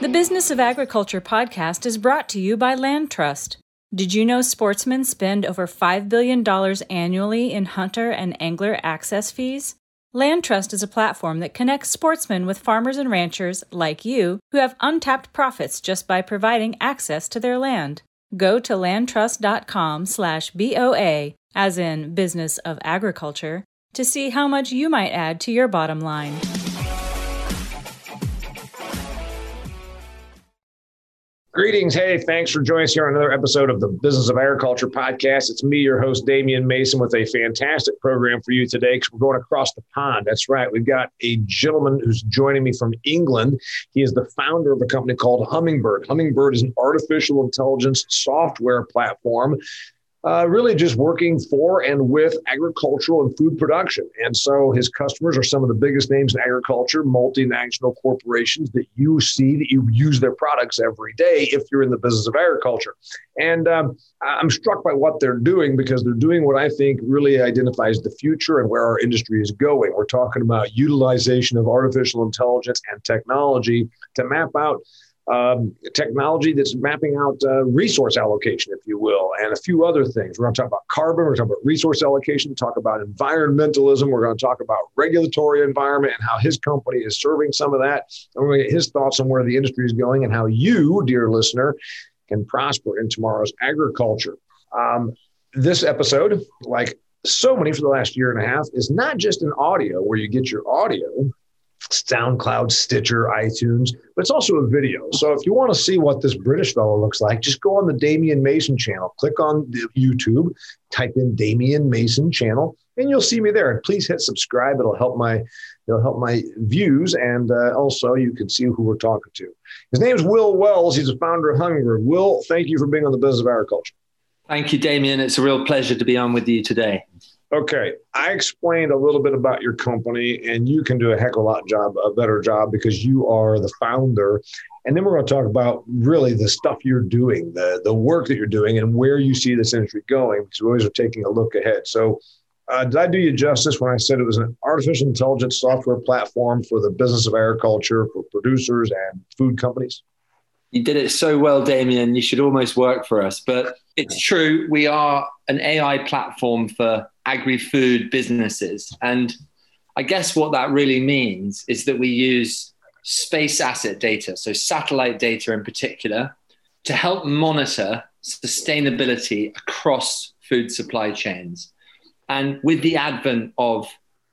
The Business of Agriculture podcast is brought to you by Land Trust. Did you know sportsmen spend over $5 billion annually in hunter and angler access fees? Land Trust is a platform that connects sportsmen with farmers and ranchers like you who have untapped profits just by providing access to their land. Go to landtrust.com slash BOA, as in Business of Agriculture, to see how much you might add to your bottom line. Greetings. Hey, thanks for joining us here on another episode of the Business of Agriculture podcast. It's me, your host, Damian Mason, with a fantastic program for you today because we're going across the pond. That's right. We've got a gentleman who's joining me from England. He is the founder of a company called Hummingbird. Hummingbird is an artificial intelligence software platform uh, really just working for and with agricultural and food production. And so his customers are some of the biggest names in agriculture, multinational corporations that you see that you use their products every day if you're in the business of agriculture. And um, I'm struck by what they're doing because they're doing what I think really identifies the future and where our industry is going. We're talking about utilization of artificial intelligence and technology to map out um, technology that's mapping out uh, resource allocation, if you will, and a few other things. We're going to talk about carbon, we're going to talk about resource allocation, talk about environmentalism, we're going to talk about regulatory environment and how his company is serving some of that. And we're going to get his thoughts on where the industry is going and how you, dear listener, can prosper in tomorrow's agriculture. Um, this episode, like so many for the last year and a half, is not just an audio where you get your audio SoundCloud, Stitcher, iTunes, but it's also a video. So if you want to see what this British fellow looks like, just go on the Damian Mason channel, click on the YouTube, type in Damian Mason channel, and you'll see me there. And please hit subscribe. It'll help my it'll help my views, and uh, also you can see who we're talking to. His name is Will Wells. He's a founder of Hunger. Will, thank you for being on the Business of Agriculture. Thank you, Damian. It's a real pleasure to be on with you today. Okay, I explained a little bit about your company, and you can do a heck of a lot job, a better job because you are the founder. And then we're going to talk about really the stuff you're doing, the the work that you're doing, and where you see this industry going. Because we always are taking a look ahead. So, uh, did I do you justice when I said it was an artificial intelligence software platform for the business of agriculture for producers and food companies? You did it so well, Damian. You should almost work for us. But it's true. We are an AI platform for agri food businesses. And I guess what that really means is that we use space asset data, so satellite data in particular, to help monitor sustainability across food supply chains. And with the advent of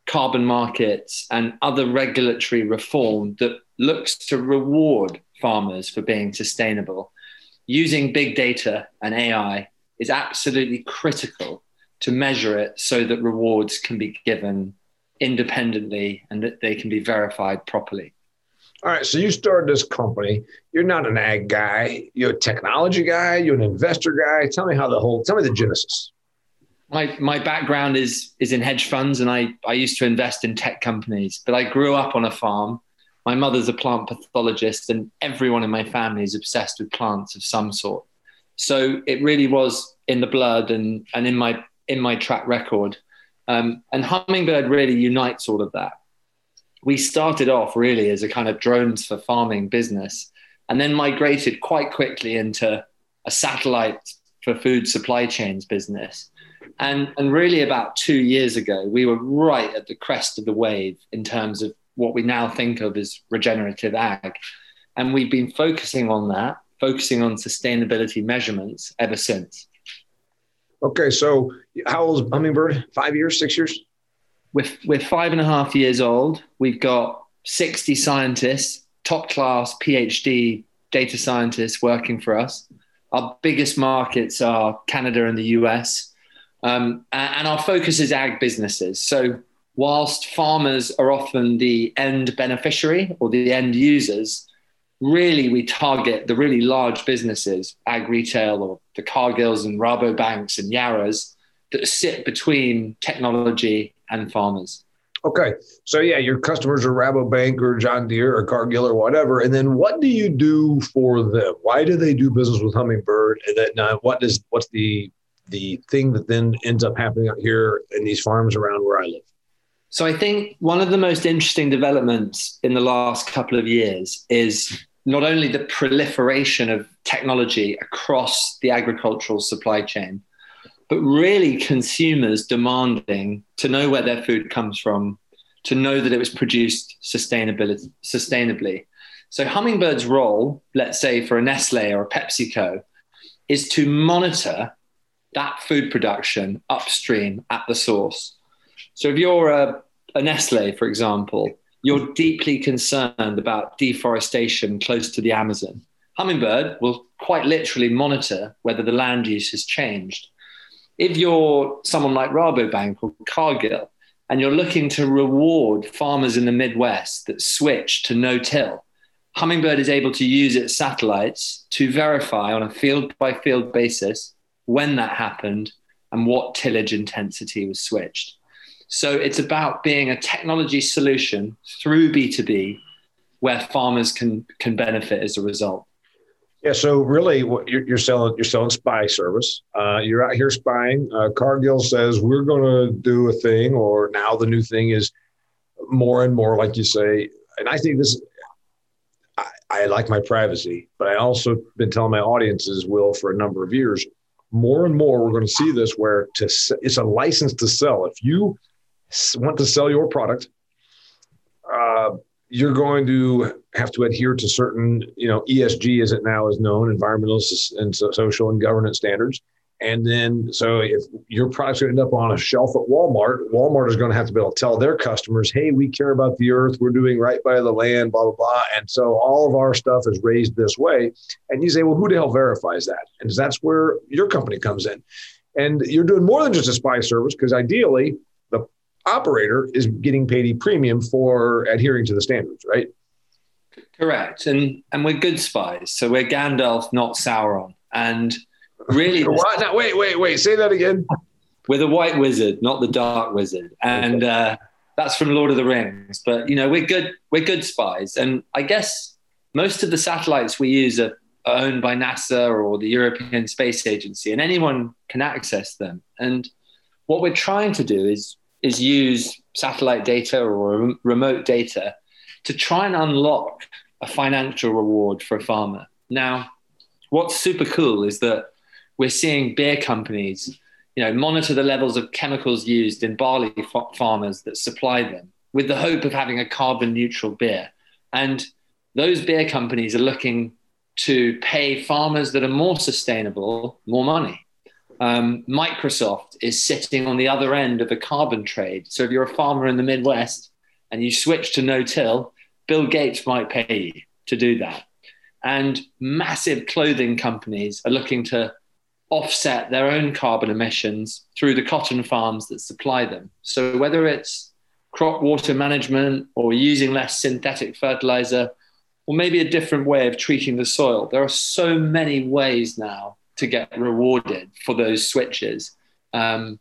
carbon markets and other regulatory reform that looks to reward farmers for being sustainable. Using big data and AI is absolutely critical to measure it so that rewards can be given independently and that they can be verified properly. All right, so you started this company. You're not an ag guy. You're a technology guy. You're an investor guy. Tell me how the whole. Tell me the genesis. My my background is is in hedge funds, and I I used to invest in tech companies. But I grew up on a farm, my mother's a plant pathologist, and everyone in my family is obsessed with plants of some sort. So it really was in the blood and, and in my in my track record. Um, and Hummingbird really unites all of that. We started off really as a kind of drones for farming business, and then migrated quite quickly into a satellite for food supply chains business. And, and really, about two years ago, we were right at the crest of the wave in terms of what we now think of as regenerative ag. And we've been focusing on that, focusing on sustainability measurements ever since. Okay, so how old is Hummingbird? Five years, six years? We're, we're five and a half years old. We've got 60 scientists, top class PhD data scientists working for us. Our biggest markets are Canada and the US. Um, and our focus is ag businesses. So whilst farmers are often the end beneficiary or the end users, really we target the really large businesses, ag retail or the Cargills and Rabobanks and Yaras that sit between technology and farmers. Okay. So yeah, your customers are Rabobank or John Deere or Cargill or whatever. And then what do you do for them? Why do they do business with Hummingbird? And then uh, what does what's the the thing that then ends up happening out here in these farms around where I live? So I think one of the most interesting developments in the last couple of years is not only the proliferation of technology across the agricultural supply chain, but really consumers demanding to know where their food comes from, to know that it was produced sustainably. So Hummingbird's role, let's say for a Nestle or a PepsiCo, is to monitor that food production upstream at the source. So if you're a, a Nestle, for example, you're deeply concerned about deforestation close to the Amazon. Hummingbird will quite literally monitor whether the land use has changed. If you're someone like Rabobank or Cargill, and you're looking to reward farmers in the Midwest that switch to no till, Hummingbird is able to use its satellites to verify on a field by field basis when that happened and what tillage intensity was switched. So it's about being a technology solution through B2B where farmers can, can benefit as a result. Yeah, so really, what you're, you're selling you're selling spy service. Uh, you're out here spying. Uh, Cargill says we're going to do a thing, or now the new thing is more and more, like you say. And I think this I like my privacy, but I also been telling my audiences, will, for a number of years, more and more we're going to see this where to it's a license to sell. If you want to sell your product, uh, you're going to have to adhere to certain, you know, ESG as it now is known, environmental and social and governance standards. And then, so if your product's going to end up on a shelf at Walmart, Walmart is going to have to be able to tell their customers, hey, we care about the earth. We're doing right by the land, blah, blah, blah. And so all of our stuff is raised this way. And you say, well, who the hell verifies that? And that's where your company comes in. And you're doing more than just a spy service because ideally, operator is getting paid a premium for adhering to the standards, right? Correct. And, and we're good spies. So we're Gandalf, not Sauron. And really. what? No, wait, wait, wait. Say that again. We're the White Wizard, not the Dark Wizard, and uh, that's from Lord of the Rings. But you know, we're good. We're good spies, and I guess most of the satellites we use are, are owned by NASA or the European Space Agency, and anyone can access them. And what we're trying to do is is use satellite data or remote data to try and unlock a financial reward for a farmer. Now, what's super cool is that we're seeing beer companies, you know, monitor the levels of chemicals used in barley farmers that supply them with the hope of having a carbon neutral beer. And those beer companies are looking to pay farmers that are more sustainable more money. Um, Microsoft is sitting on the other end of a carbon trade. So if you're a farmer in the Midwest and you switch to no till, Bill Gates might pay you to do that. And massive clothing companies are looking to offset their own carbon emissions through the cotton farms that supply them. So whether it's crop water management or using less synthetic fertilizer, or maybe a different way of treating the soil, there are so many ways now to get rewarded for those switches. Um,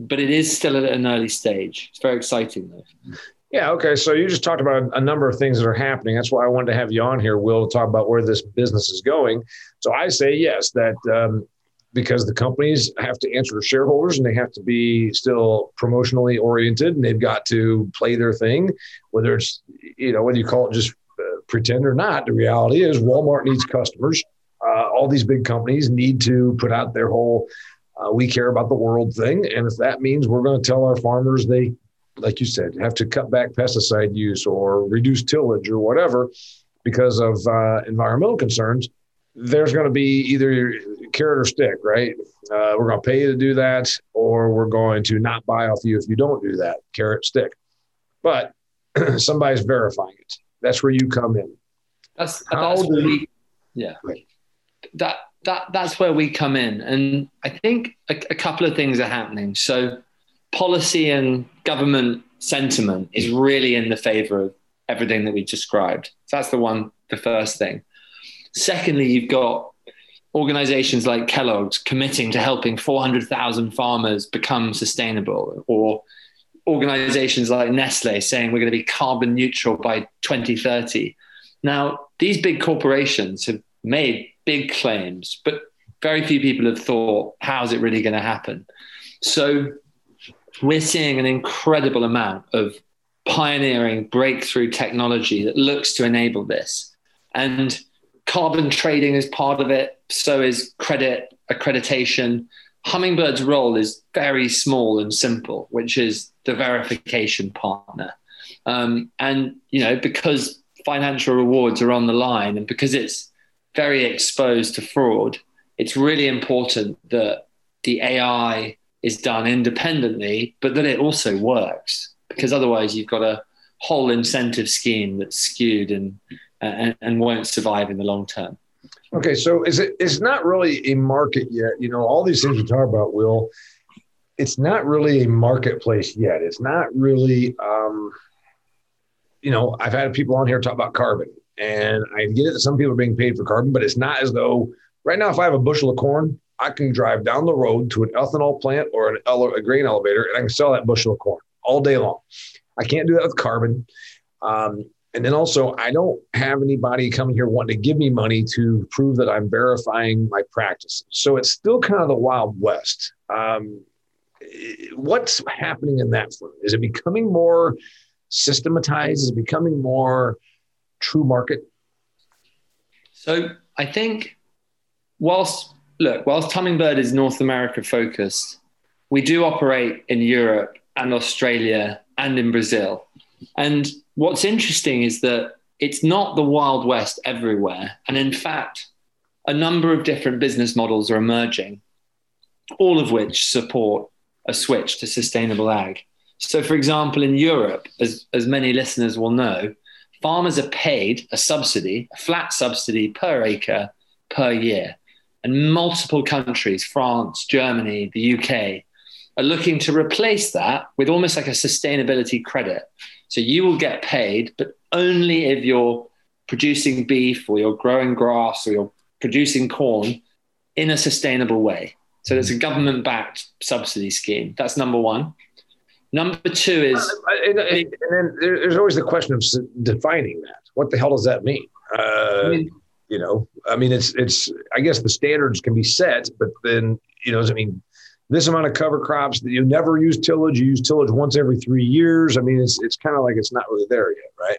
but it is still at an early stage. It's very exciting though. Yeah. Okay. So you just talked about a number of things that are happening. That's why I wanted to have you on here, Will, to talk about where this business is going. So I say yes, that um, because the companies have to answer shareholders and they have to be still promotionally oriented and they've got to play their thing, whether it's, you know, whether you call it just uh, pretend or not. The reality is Walmart needs customers. Uh, all these big companies need to put out their whole uh, we care about the world thing. And if that means we're going to tell our farmers they, like you said, have to cut back pesticide use or reduce tillage or whatever because of uh, environmental concerns, there's going to be either carrot or stick, right? Uh, we're going to pay you to do that, or we're going to not buy off you if you don't do that. Carrot, stick. But somebody's verifying it. That's where you come in. That's, that's we, yeah. Right. That that that's where we come in, and I think a, a couple of things are happening. So, policy and government sentiment is really in the favor of everything that we described. So that's the one, the first thing. Secondly, you've got organizations like Kellogg's committing to helping 400,000 farmers become sustainable, or organizations like Nestle saying we're going to be carbon neutral by 2030. Now, these big corporations have made big claims, but very few people have thought, how's it really going to happen? So we're seeing an incredible amount of pioneering breakthrough technology that looks to enable this. And carbon trading is part of it. So is credit accreditation. Hummingbird's role is very small and simple, which is the verification partner. Um, and you know, because financial rewards are on the line, and because it's very exposed to fraud, it's really important that the AI is done independently, but that it also works. Because otherwise, you've got a whole incentive scheme that's skewed and and, and won't survive in the long term. Okay, so is it? It's not really a market yet. You know, all these things we talk about, Will. It's not really a marketplace yet. It's not really. Um, you know, I've had people on here talk about carbon, and I get it that some people are being paid for carbon, but it's not as though right now, if I have a bushel of corn, I can drive down the road to an ethanol plant or an ele- a grain elevator, and I can sell that bushel of corn all day long. I can't do that with carbon. Um, and then also, I don't have anybody coming here wanting to give me money to prove that I'm verifying my practices. So it's still kind of the Wild West. Um, what's happening in that front? Is it becoming more systematized? Is it becoming more true market? So I think, whilst look, whilst Hummingbird is North America focused, we do operate in Europe and Australia and in Brazil. And what's interesting is that it's not the Wild West everywhere. And in fact, a number of different business models are emerging, all of which support a switch to sustainable ag. So, for example, in Europe, as, as many listeners will know, farmers are paid a subsidy, a flat subsidy per acre per year. And multiple countries, France, Germany, the UK, are looking to replace that with almost like a sustainability credit. So you will get paid, but only if you're producing beef or you're growing grass or you're producing corn in a sustainable way. So there's a government backed subsidy scheme. That's number one. Number two is. And, and then there's always the question of defining that. What the hell does that mean? Uh, I mean you know, I mean, it's, it's, I guess the standards can be set, but then, you know, does it mean this amount of cover crops that you never use tillage you use tillage once every three years i mean it's, it's kind of like it's not really there yet right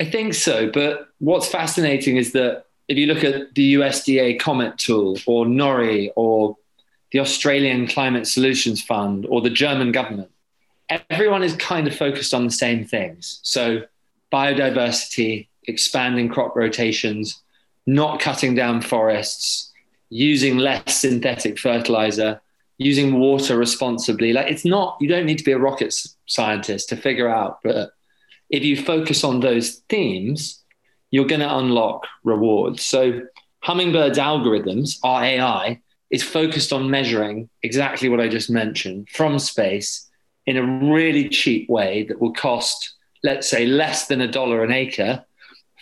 i think so but what's fascinating is that if you look at the usda comet tool or nori or the australian climate solutions fund or the german government everyone is kind of focused on the same things so biodiversity expanding crop rotations not cutting down forests using less synthetic fertilizer using water responsibly. Like it's not, you don't need to be a rocket scientist to figure out, but if you focus on those themes, you're going to unlock rewards. So Hummingbird's algorithms, our AI, is focused on measuring exactly what I just mentioned from space in a really cheap way that will cost, let's say, less than a dollar an acre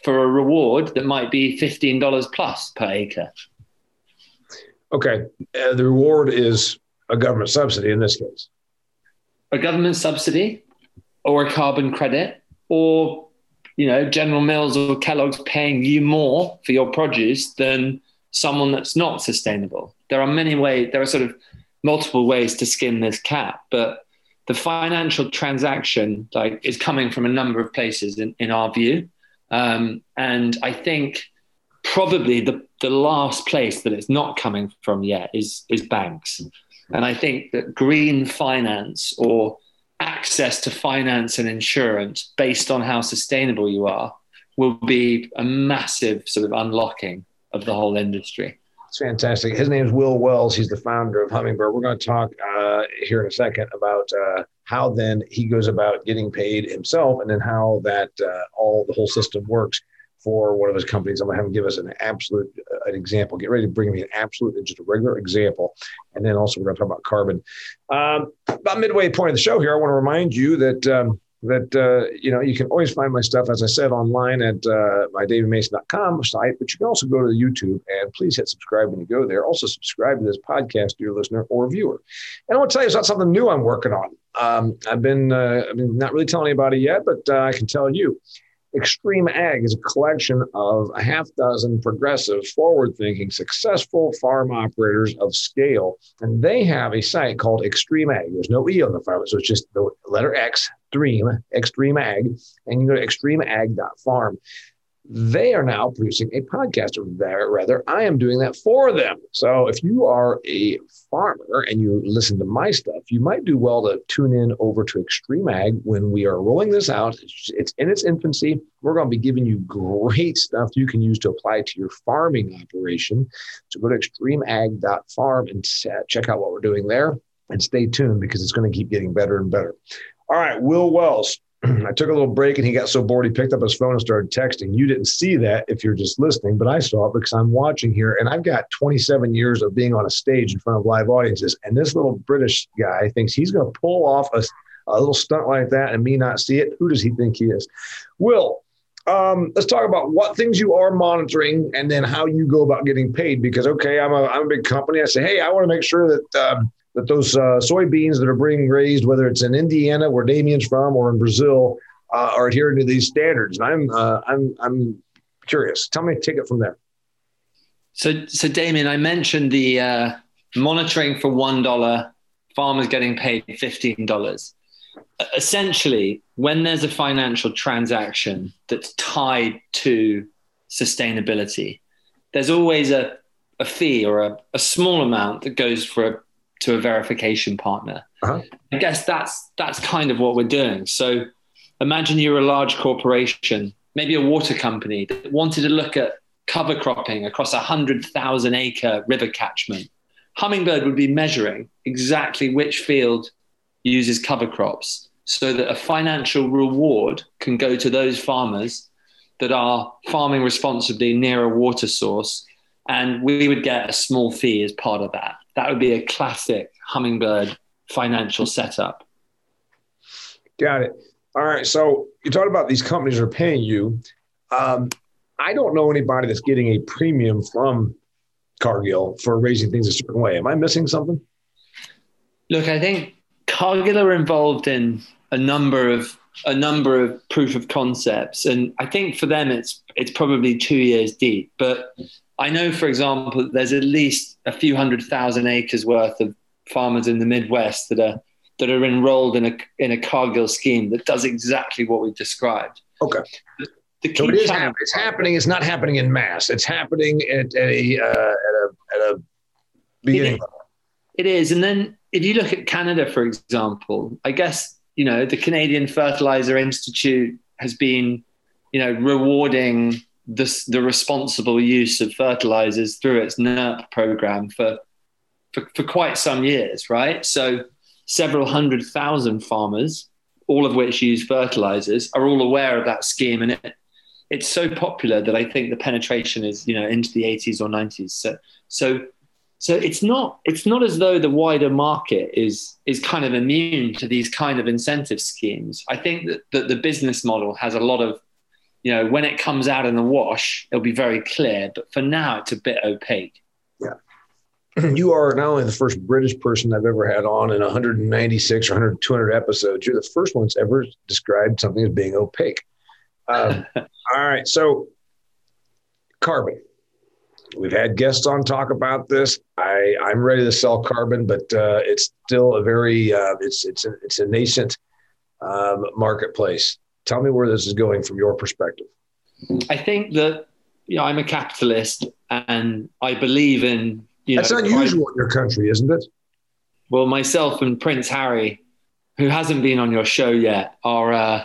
for a reward that might be $15 plus per acre. Okay. Uh, the reward is a government subsidy in this case? A government subsidy or a carbon credit or you know General Mills or Kellogg's paying you more for your produce than someone that's not sustainable. There are many ways there are sort of multiple ways to skin this cat, but the financial transaction like is coming from a number of places in, in our view. Um, and I think probably the, the last place that it's not coming from yet is is banks. And I think that green finance or access to finance and insurance based on how sustainable you are will be a massive sort of unlocking of the whole industry. It's fantastic. His name is Will Wells. He's the founder of Hummingbird. We're going to talk uh, here in a second about uh, how then he goes about getting paid himself, and then how that uh, all the whole system works for one of his companies. I'm going to have him give us an absolute uh, an example. Get ready to bring me an absolute, just a regular example, and then also we're going to talk about carbon. Um, about midway point of the show here, I want to remind you that. Um, that uh, you know you can always find my stuff as i said online at uh, my damianmason.com site but you can also go to the youtube and please hit subscribe when you go there also subscribe to this podcast dear listener or viewer and i want to tell you about something new i'm working on um, i've been uh, i've been not really telling anybody yet but uh, i can tell you Extreme Ag is a collection of a half dozen progressive, forward thinking, successful farm operators of scale. And they have a site called Extreme Ag. There's no E on the farm, so it's just the letter X, Extreme, Extreme Ag. And you go to extremeag.farm. they are now producing a podcast, or rather, I am doing that for them. So if you are a farmer and you listen to my stuff, you might do well to tune in over to Extreme Ag when we are rolling this out. It's in its infancy. We're going to be giving you great stuff you can use to apply to your farming operation. So go to extremeag.farm and check out what we're doing there and stay tuned because it's going to keep getting better and better. All right, Will Wells, I took a little break and he got so bored he picked up his phone and started texting. You didn't see that if you're just listening, but I saw it because I'm watching here and I've got 27 years of being on a stage in front of live audiences. And this little British guy thinks he's going to pull off a, a little stunt like that and me not see it. Who does he think he is? Will, um, let's talk about what things you are monitoring and then how you go about getting paid. Because, okay, I'm a, I'm a big company. I say, hey, I want to make sure that. Um, that those uh, soybeans that are being raised, whether it's in Indiana, where Damian's from, or in Brazil, uh, are adhering to these standards. And I'm uh, I'm I'm curious. Tell me, take it from there. So, so Damian, I mentioned the uh, monitoring for one dollar, farmers getting paid fifteen dollars. Essentially, when there's a financial transaction that's tied to sustainability, there's always a, a fee or a, a small amount that goes for a to a verification partner. Uh-huh. I guess that's that's kind of what we're doing. So imagine you're a large corporation, maybe a water company that wanted to look at cover cropping across a hundred thousand acre river catchment. Hummingbird would be measuring exactly which field uses cover crops so that a financial reward can go to those farmers that are farming responsibly near a water source. And we would get a small fee as part of that that would be a classic hummingbird financial setup. Got it. All right. So you talked about these companies are paying you. Um, I don't know anybody that's getting a premium from Cargill for raising things a certain way. Am I missing something? Look, I think Cargill are involved in a number of a number of proof of concepts, and I think for them it's it's probably two years deep. But I know, for example, there's at least a few hundred thousand acres worth of farmers in the Midwest that are that are enrolled in a in a Cargill scheme that does exactly what we described. Okay. The, so it is happening. It's happening. It's not happening in mass. It's happening at, at a uh, at a at a beginning. It is. it is, and then if you look at Canada, for example, I guess you know the Canadian Fertilizer Institute has been, you know, rewarding the, the responsible use of fertilizers through its NERP program for, for, for quite some years, right? So several hundred thousand farmers, all of which use fertilizers, are all aware of that scheme. And it, it's so popular that I think the penetration is, you know, into the 80s or 90s. So, so, so it's not it's not as though the wider market is is kind of immune to these kind of incentive schemes. I think that, that the business model has a lot of you know, when it comes out in the wash, it'll be very clear. But for now, it's a bit opaque. Yeah. You are not only the first British person I've ever had on in 196 or 100, 200 episodes, you're the first one that's ever described something as being opaque. Um, all right. So, carbon. We've had guests on talk about this. I, I'm ready to sell carbon, but uh, it's still a very uh, it's it's a, it's a nascent um, marketplace. Tell me where this is going from your perspective. I think that you know, I'm a capitalist and I believe in you That's know, unusual in your country, isn't it? Well, myself and Prince Harry, who hasn't been on your show yet, are uh,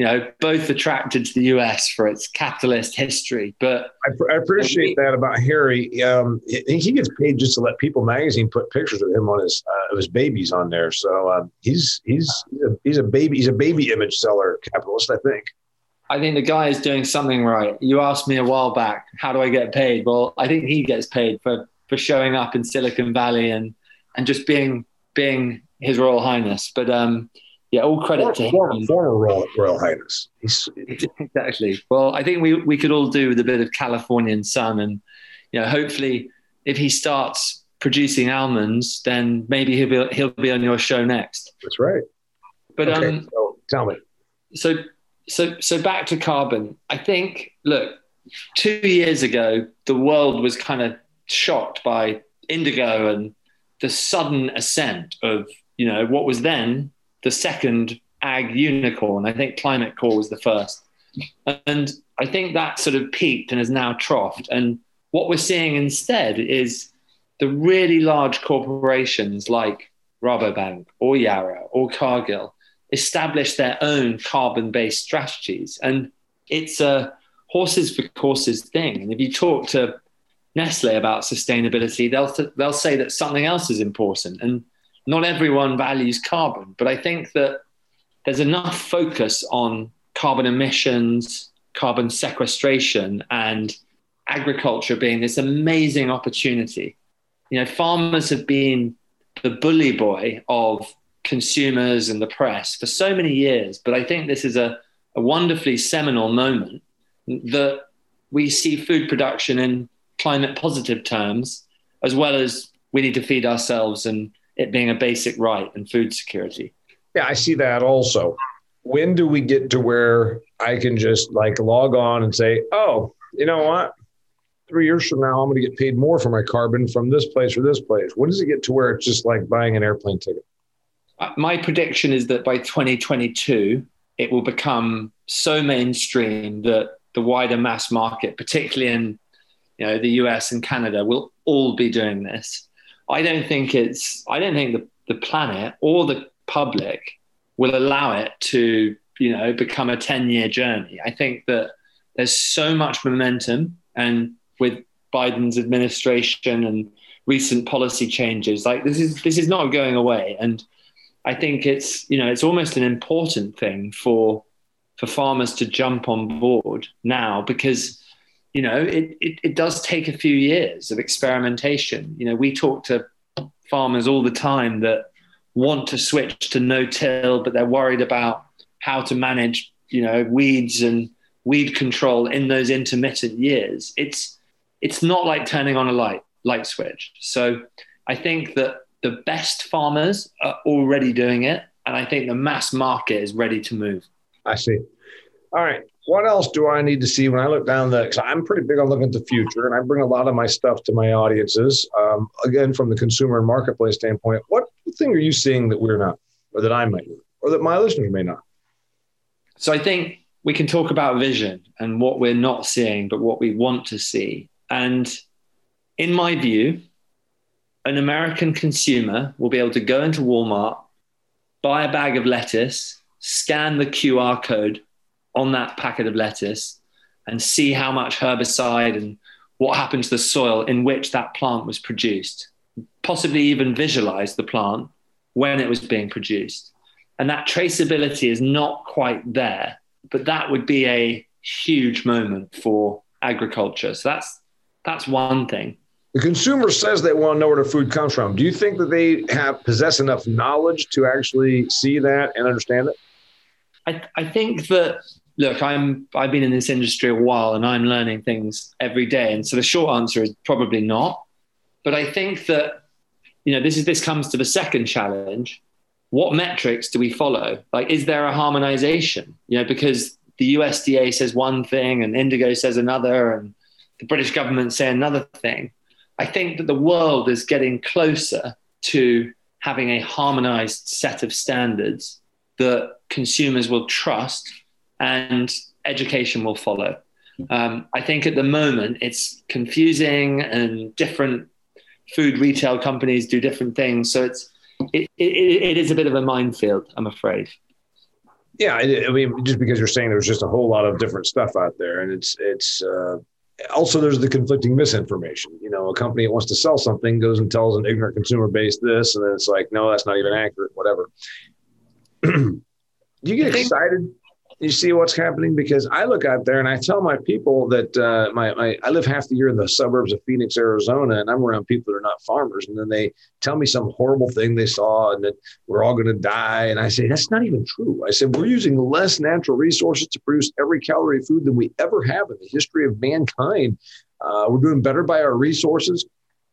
you know, both attracted to the US for its capitalist history. But I, I appreciate that about Harry. Um, he gets paid just to let People Magazine put pictures of him on his uh, of his babies on there. So uh, he's he's he's a baby he's a baby image seller capitalist, I think. I think the guy is doing something right. You asked me a while back, how do I get paid? Well, I think he gets paid for for showing up in Silicon Valley and and just being being His Royal Highness. But um, yeah, all credit to him. Former Royal, Royal Highness. He's, exactly. Well, I think we, we could all do with a bit of Californian sun, and you know, hopefully, if he starts producing almonds, then maybe he'll be he'll be on your show next. That's right. But okay, um, so tell me. So so so back to carbon. I think look, two years ago, the world was kind of shocked by indigo and the sudden ascent of you know what was then the second ag unicorn. I think Climate Corp was the first. And I think that sort of peaked and has now troughed. And what we're seeing instead is the really large corporations like Rabobank or Yara or Cargill establish their own carbon based strategies. And it's a horses for courses thing. And if you talk to Nestle about sustainability, they'll, they'll say that something else is important. And not everyone values carbon, but I think that there's enough focus on carbon emissions, carbon sequestration, and agriculture being this amazing opportunity. You know, farmers have been the bully boy of consumers and the press for so many years, but I think this is a, a wonderfully seminal moment that we see food production in climate positive terms, as well as we need to feed ourselves and it being a basic right and food security. Yeah, I see that also. When do we get to where I can just like log on and say, oh, you know what? Three years from now, I'm going to get paid more for my carbon from this place or this place. When does it get to where it's just like buying an airplane ticket? Uh, my prediction is that by 2022, it will become so mainstream that the wider mass market, particularly in you know the US and Canada, will all be doing this. I don't think it's I don't think the, the planet or the public will allow it to you know become a 10 year journey. I think that there's so much momentum and with Biden's administration and recent policy changes, like this is this is not going away. And I think it's you know it's almost an important thing for for farmers to jump on board now because you know it, it, it does take a few years of experimentation you know we talk to farmers all the time that want to switch to no-till but they're worried about how to manage you know weeds and weed control in those intermittent years it's it's not like turning on a light light switch so i think that the best farmers are already doing it and i think the mass market is ready to move I see. All right. What else do I need to see when I look down the? Because I'm pretty big on looking at the future, and I bring a lot of my stuff to my audiences. Um, again, from the consumer and marketplace standpoint, what thing are you seeing that we're not, or that I might, or that my listeners may not? So I think we can talk about vision and what we're not seeing, but what we want to see. And in my view, an American consumer will be able to go into Walmart, buy a bag of lettuce, scan the QR code on that packet of lettuce and see how much herbicide and what happened to the soil in which that plant was produced, possibly even visualize the plant when it was being produced. And that traceability is not quite there, but that would be a huge moment for agriculture. So that's that's one thing. The consumer says they want to know where the food comes from. Do you think that they have possess enough knowledge to actually see that and understand it? I, I think that look, I'm I've been in this industry a while and I'm learning things every day. And so the short answer is probably not. But I think that you know this is this comes to the second challenge. What metrics do we follow? Like, is there a harmonization? You know, because the USDA says one thing and Indigo says another, and the British government say another thing. I think that the world is getting closer to having a harmonized set of standards that consumers will trust and education will follow. Um, I think at the moment it's confusing and different food retail companies do different things. So it's, it, it, it is a bit of a minefield, I'm afraid. Yeah, I mean, just because you're saying there's just a whole lot of different stuff out there, and it's it's uh, also there's the conflicting misinformation. You know, a company that wants to sell something goes and tells an ignorant consumer base this, and then it's like, no, that's not even accurate, whatever. Do you get excited? You see what's happening because I look out there and I tell my people that uh, my, my I live half the year in the suburbs of Phoenix, Arizona, and I'm around people that are not farmers, and then they tell me some horrible thing they saw and that we're all going to die, and I say that's not even true. I said we're using less natural resources to produce every calorie of food than we ever have in the history of mankind. Uh, we're doing better by our resources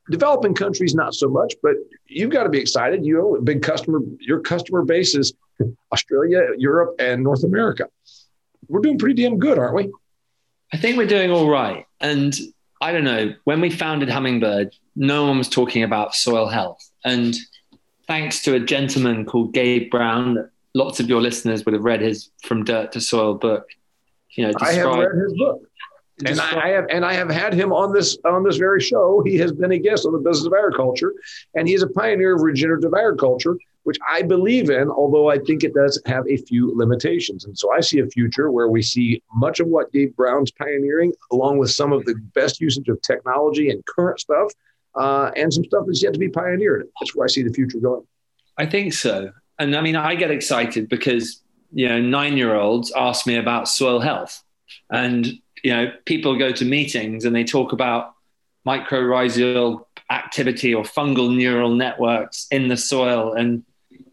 developing countries not so much but you've got to be excited you know big customer your customer base is Australia, Europe, and North America. We're doing pretty damn good, aren't we? I think we're doing all right. And I don't know, when we founded Hummingbird, no one was talking about soil health. And thanks to a gentleman called Gabe Brown, lots of your listeners would have read his From Dirt to Soil book. you know, I have read his book. And I, I have and I have had him on this on this very show. He has been a guest on the business of agriculture, and he's a pioneer of regenerative agriculture, which I believe in, although I think it does have a few limitations. And so I see a future where we see much of what Gabe Brown's pioneering, along with some of the best usage of technology and current stuff, uh, and some stuff that's yet to be pioneered. That's where I see the future going. I think so. And I mean, I get excited because, you know, nine year olds ask me about soil health. And you know, people go to meetings and they talk about mycorrhizal activity or fungal neural networks in the soil. And,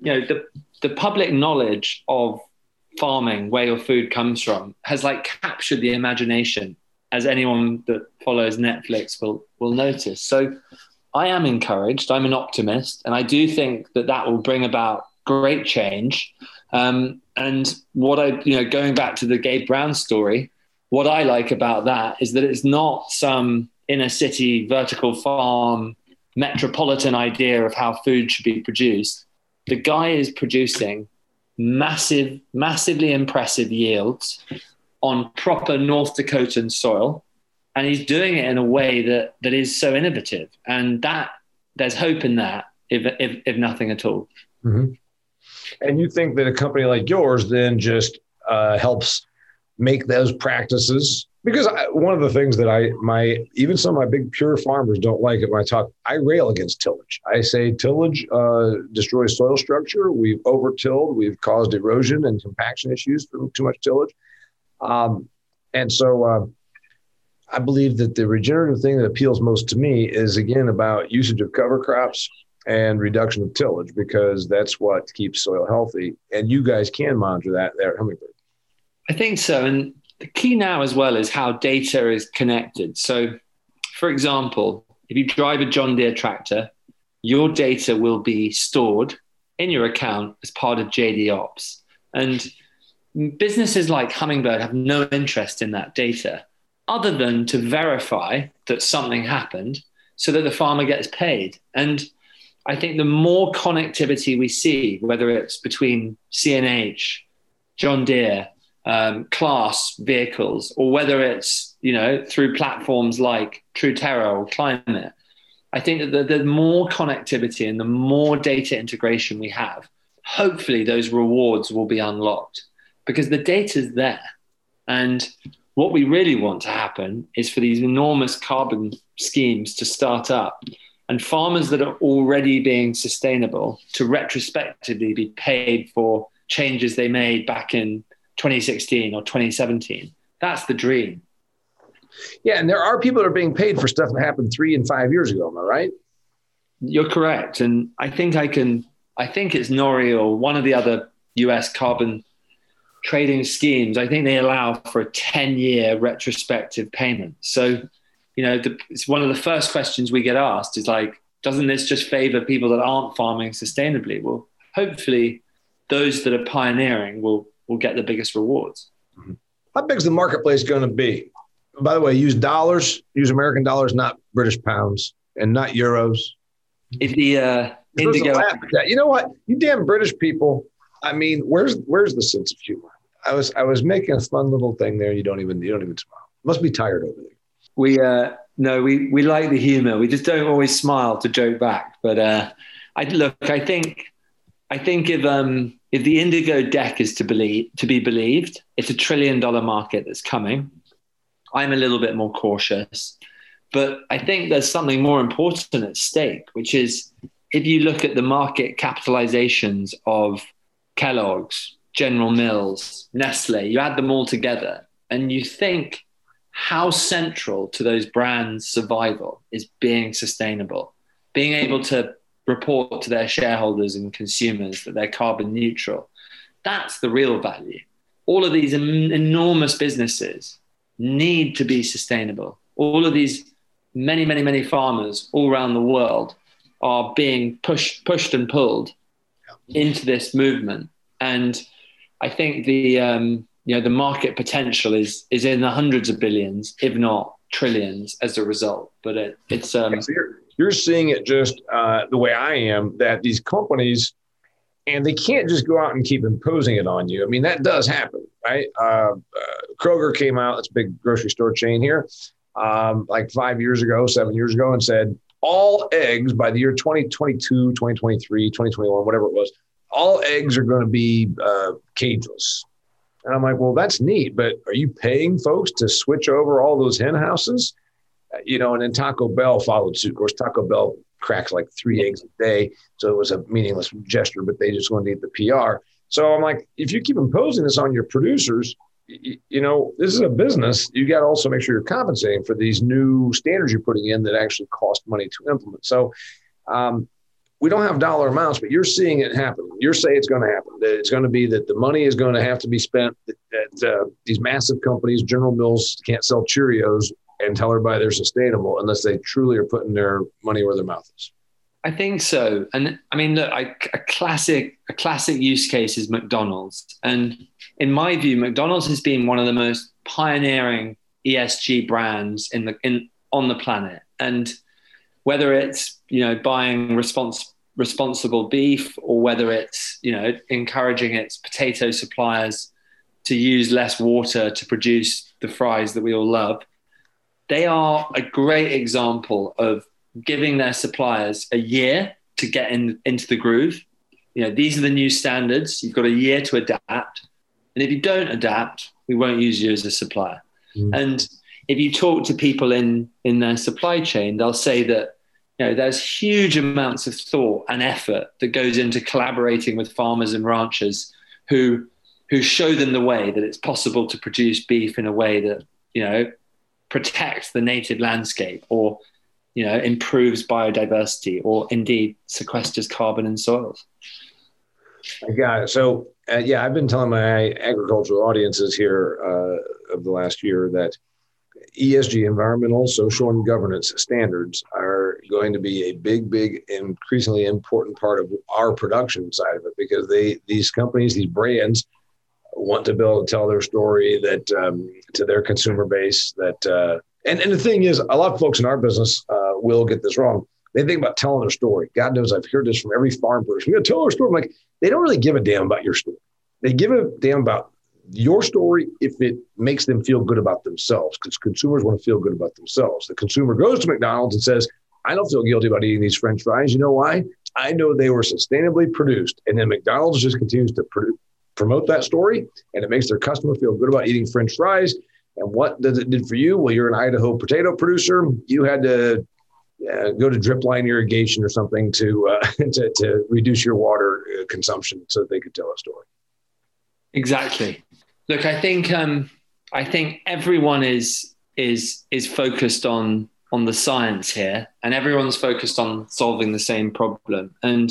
you know, the, the public knowledge of farming, where your food comes from, has like captured the imagination, as anyone that follows Netflix will, will notice. So I am encouraged. I'm an optimist. And I do think that that will bring about great change. Um, and what I, you know, going back to the Gabe Brown story, what I like about that is that it's not some inner city vertical farm metropolitan idea of how food should be produced. The guy is producing massive, massively impressive yields on proper North Dakotan soil. And he's doing it in a way that, that is so innovative. And that there's hope in that, if, if, if nothing at all. Mm-hmm. And you think that a company like yours then just uh, helps make those practices because I, one of the things that I my even some of my big pure farmers don't like it when I talk. I rail against tillage. I say tillage uh, destroys soil structure. We've over tilled. We've caused erosion and compaction issues from too much tillage. Um, and so uh, I believe that the regenerative thing that appeals most to me is again about usage of cover crops and reduction of tillage because that's what keeps soil healthy. And you guys can monitor that there at Hummingbird. I think so. And the key now as well is how data is connected. So, for example, if you drive a John Deere tractor, your data will be stored in your account as part of JD Ops. And businesses like Hummingbird have no interest in that data other than to verify that something happened so that the farmer gets paid. And I think the more connectivity we see, whether it's between CNH, John Deere, um, Claas vehicles, or whether it's you know through platforms like Truterra or Climate, I think that the, the more connectivity and the more data integration we have, hopefully those rewards will be unlocked because the data is there. And what we really want to happen is for these enormous carbon schemes to start up and farmers that are already being sustainable to retrospectively be paid for changes they made back in 2016 or 2017. That's the dream. Yeah, and there are people that are being paid for stuff that happened three and five years ago. Am I right? You're correct, and I think I can. I think it's NORI or one of the other U.S. carbon trading schemes. I think they allow for a 10-year retrospective payment. So, you know, the, it's one of the first questions we get asked is like, doesn't this just favor people that aren't farming sustainably? Well, hopefully, those that are pioneering will will get the biggest rewards. How big is the marketplace going to be? By the way, use dollars, use American dollars, not British pounds, and not euros. If the uh, indigo, you know what, you damn British people. I mean, where's where's the sense of humor? I was I was making a fun little thing there. You don't even you don't even smile. Must be tired over there. We uh, no, we we like the humor. We just don't always smile to joke back. But uh, I look, I think I think if um, if the indigo deck is to believe to be believed, it's a trillion dollar market that's coming. I'm a little bit more cautious, but I think there's something more important at stake, which is if you look at the market capitalizations of Kellogg's, General Mills, Nestle, you add them all together, and you think how central to those brands' survival is being sustainable, being able to report to their shareholders and consumers that they're carbon neutral. That's the real value. All of these enormous businesses need to be sustainable. All of these many, many, many farmers all around the world are being pushed, pushed and pulled into this movement. And I think the um, you know the market potential is is in the hundreds of billions, if not trillions, as a result. But it, it's um, you're seeing it just uh, the way I am that these companies and they can't just go out and keep imposing it on you. I mean, that does happen, right? Uh, uh, Kroger came out, it's a big grocery store chain here, um, like five years ago, seven years ago, and said all eggs by the year 2022, 2023, 2021, whatever it was, all eggs are going to be uh, cageless. And I'm like, well, that's neat, but are you paying folks to switch over all those hen houses? You know, and then Taco Bell followed suit. Of course, Taco Bell cracks like three eggs a day. So it was a meaningless gesture, but they just wanted to get the PR. So I'm like, if you keep imposing this on your producers, you, you know, this is a business. You got to also make sure you're compensating for these new standards you're putting in that actually cost money to implement. So um, we don't have dollar amounts, but you're seeing it happen. You're saying it's going to happen. That it's going to be that the money is going to have to be spent. That, that uh, these massive companies, General Mills, can't sell Cheerios and tell everybody they're sustainable unless they truly are putting their money where their mouth is. I think so, and I mean, look, I, a classic a classic use case is McDonald's, and in my view, McDonald's has been one of the most pioneering ESG brands in the in on the planet, and whether it's you know buying respons- responsible beef or whether it's you know encouraging its potato suppliers to use less water to produce the fries that we all love they are a great example of giving their suppliers a year to get in, into the groove. You know, these are the new standards. You've got a year to adapt. And if you don't adapt, we won't use you as a supplier. Mm. And if you talk to people in, in their supply chain, they'll say that you know, there's huge amounts of thought and effort that goes into collaborating with farmers and ranchers who who show them the way that it's possible to produce beef in a way that you know protects the native landscape or you know improves biodiversity or indeed sequesters carbon in soils. I got it. So uh, yeah i've been telling my agricultural audiences here uh, of the last year that esg environmental social and governance standards are going to be a big big increasingly important part of our production side of it because they these companies these brands want to build tell their story that um, to their consumer base that uh, and, and the thing is a lot of folks in our business uh, will get this wrong. They think about telling their story. God knows i've heard this from every farm person. You tell our story. I'm like they don't really give a damn about your story. They give a damn about your story if it makes them feel good about themselves because consumers want to feel good about themselves. The consumer goes to mcdonald's and says i don't feel guilty about eating these french fries. You know why? I know they were sustainably produced and then mcdonald's just continues to produce promote that story and it makes their customer feel good about eating french fries. And what does it did for you? Well you're an idaho potato producer. You had to uh, go to drip line irrigation or something to, uh, to, to reduce your water uh, consumption so that they could tell a story. Exactly. Look i think um, i think everyone is is is focused on on the science here and everyone's focused on solving the same problem. And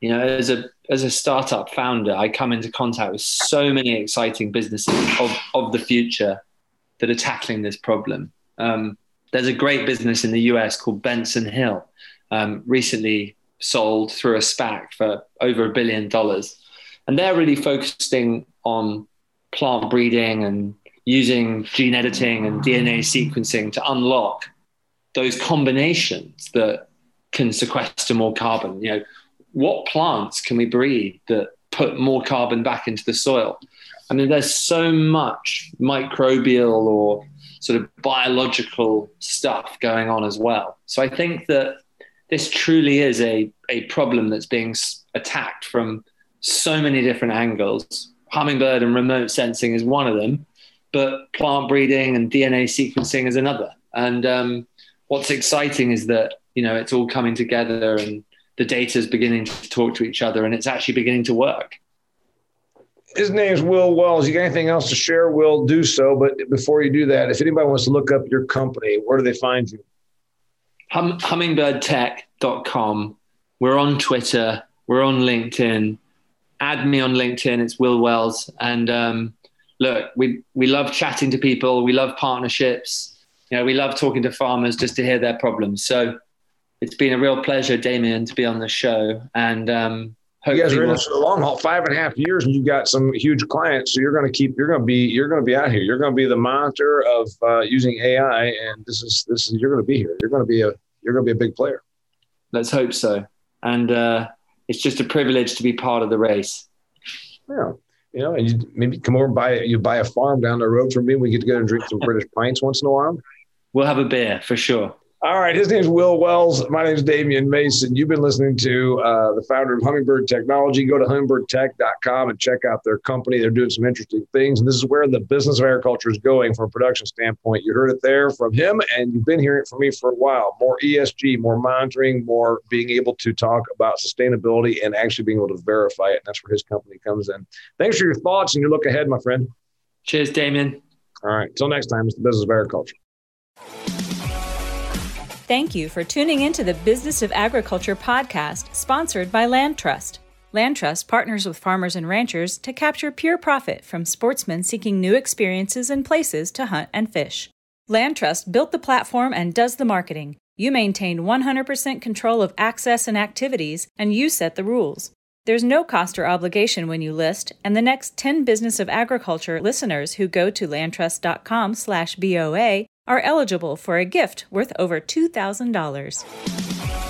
you know as a as a startup founder, I come into contact with so many exciting businesses of, of the future that are tackling this problem. Um, there's a great business in the US called Benson Hill, um, recently sold through a SPAC for over a billion dollars. And they're really focusing on plant breeding and using gene editing and DNA sequencing to unlock those combinations that can sequester more carbon. You know, what plants can we breed that put more carbon back into the soil? I mean, there's so much microbial or sort of biological stuff going on as well. So I think that this truly is a, a problem that's being attacked from so many different angles. Hummingbird and remote sensing is one of them, but plant breeding and DNA sequencing is another. And um, what's exciting is that you know it's all coming together and the data is beginning to talk to each other and it's actually beginning to work. His name is Will Wells. You got anything else to share? Will do so. But before you do that, if anybody wants to look up your company, where do they find you? Hum, hummingbirdtech.com. We're on Twitter. We're on LinkedIn. Add me on LinkedIn. It's Will Wells. And um, look, we we love chatting to people. We love partnerships. You know, we love talking to farmers just to hear their problems. So it's been a real pleasure, Damian, to be on the show. And um, you guys are in this for the long haul, five and a half years, and you've got some huge clients. So you're going to keep, you're going to be, you're going to be out here. You're going to be the monitor of uh, using AI, and this is this is you're going to be here. You're going to be a you're going to be a big player. Let's hope so. And uh, it's just a privilege to be part of the race. Yeah. You know, and you maybe come over and buy you buy a farm down the road from me. We get to go and drink some British pints once in a while. We'll have a beer for sure. All right. His name's Will Wells. My name is Damian Mason. You've been listening to uh, the founder of Hummingbird Technology. Go to hummingbirdtech.com and check out their company. They're doing some interesting things. And this is where the business of agriculture is going from a production standpoint. You heard it there from him, and you've been hearing it from me for a while. More ESG, more monitoring, more being able to talk about sustainability and actually being able to verify it. And that's where his company comes in. Thanks for your thoughts and your look ahead, my friend. Cheers, Damian. All right. Until next time, it's the business of agriculture. Thank you for tuning into the Business of Agriculture podcast, sponsored by Land Trust. Land Trust partners with farmers and ranchers to capture pure profit from sportsmen seeking new experiences and places to hunt and fish. Land Trust built the platform and does the marketing. You maintain 100% control of access and activities, and you set the rules. There's no cost or obligation when you list, and the next 10 Business of Agriculture listeners who go to landtrust.com/boa are eligible for a gift worth over $2,000.